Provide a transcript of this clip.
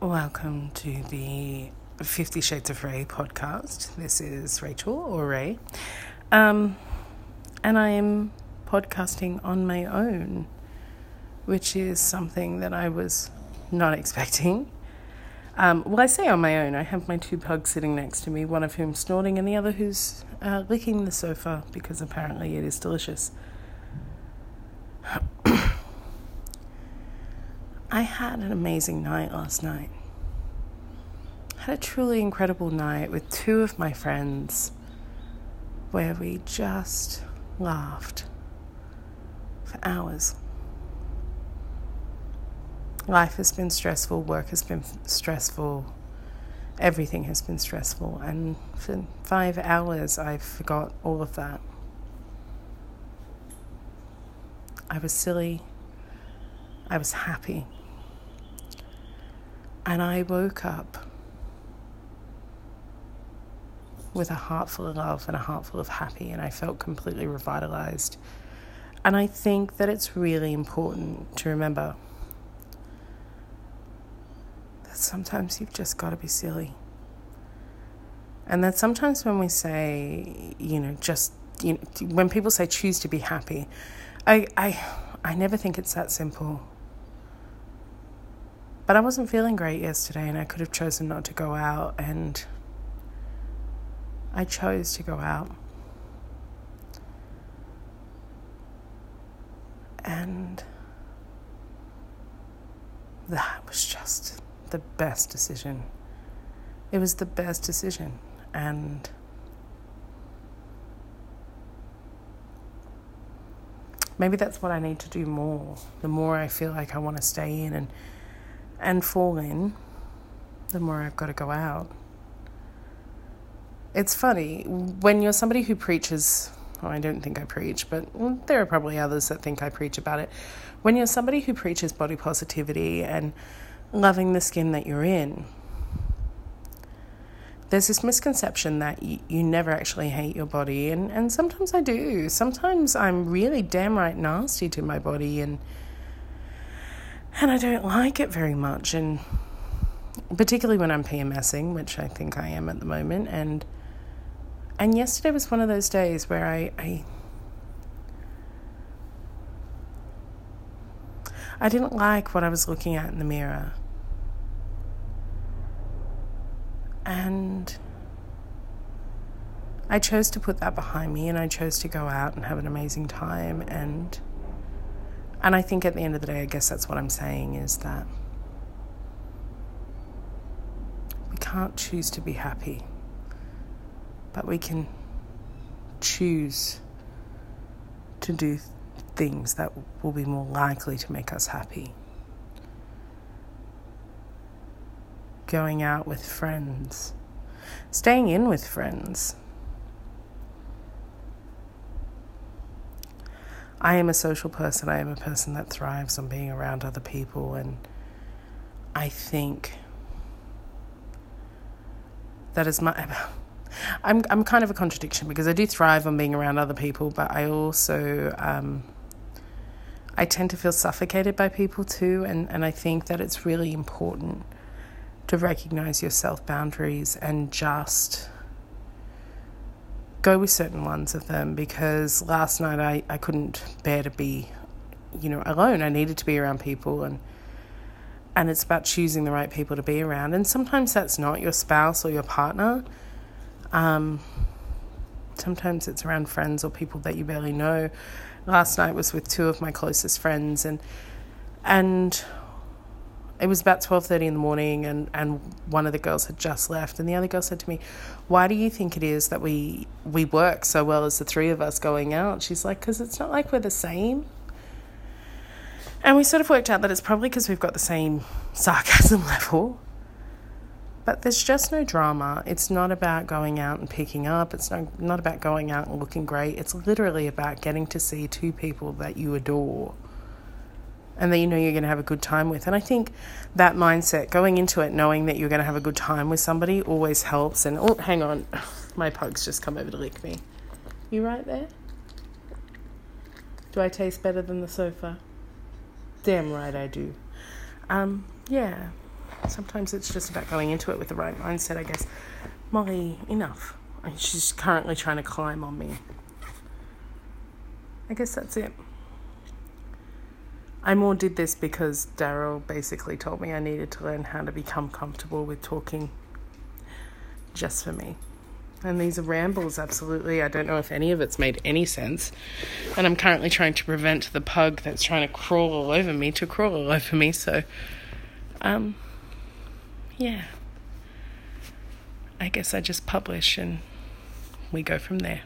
Welcome to the Fifty Shades of Ray podcast. This is Rachel or Ray. Um, and I am podcasting on my own, which is something that I was not expecting. Um, well, I say on my own. I have my two pugs sitting next to me, one of whom snorting and the other who's uh, licking the sofa because apparently it is delicious. I had an amazing night last night. I had a truly incredible night with two of my friends where we just laughed for hours. Life has been stressful, work has been stressful, everything has been stressful, and for five hours I forgot all of that. I was silly, I was happy. And I woke up with a heart full of love and a heart full of happy, and I felt completely revitalized. And I think that it's really important to remember that sometimes you've just got to be silly. And that sometimes when we say, you know, just, you know, when people say choose to be happy, I, I, I never think it's that simple. But I wasn't feeling great yesterday, and I could have chosen not to go out, and I chose to go out. And that was just the best decision. It was the best decision. And maybe that's what I need to do more. The more I feel like I want to stay in and and fall in, the more I've got to go out. It's funny when you're somebody who preaches. Oh, I don't think I preach, but there are probably others that think I preach about it. When you're somebody who preaches body positivity and loving the skin that you're in, there's this misconception that you, you never actually hate your body, and, and sometimes I do. Sometimes I'm really damn right nasty to my body, and and I don't like it very much. And particularly when I'm PMSing, which I think I am at the moment. And and yesterday was one of those days where I, I I didn't like what I was looking at in the mirror. And I chose to put that behind me and I chose to go out and have an amazing time and and I think at the end of the day, I guess that's what I'm saying is that we can't choose to be happy, but we can choose to do things that will be more likely to make us happy. Going out with friends, staying in with friends I am a social person. I am a person that thrives on being around other people, and I think that is my. I'm I'm kind of a contradiction because I do thrive on being around other people, but I also um, I tend to feel suffocated by people too, and and I think that it's really important to recognize your self boundaries and just go with certain ones of them because last night I, I couldn't bear to be, you know, alone. I needed to be around people and and it's about choosing the right people to be around. And sometimes that's not your spouse or your partner. Um, sometimes it's around friends or people that you barely know. Last night was with two of my closest friends and and it was about 12.30 in the morning and, and one of the girls had just left and the other girl said to me why do you think it is that we we work so well as the three of us going out? She's like because it's not like we're the same and we sort of worked out that it's probably because we've got the same sarcasm level. But there's just no drama. It's not about going out and picking up. It's not, not about going out and looking great. It's literally about getting to see two people that you adore and that you know you're going to have a good time with. And I think that mindset, going into it knowing that you're going to have a good time with somebody, always helps. And oh, hang on, my pug's just come over to lick me. You right there? Do I taste better than the sofa? Damn right I do. Um, yeah. sometimes it's just about going into it with the right mindset, I guess. Molly, enough. She's currently trying to climb on me. I guess that's it. I more did this because Daryl basically told me I needed to learn how to become comfortable with talking just for me. And these are rambles, absolutely. I don't know if any of it's made any sense. And I'm currently trying to prevent the pug that's trying to crawl all over me to crawl all over me. So, um, yeah. I guess I just publish and we go from there.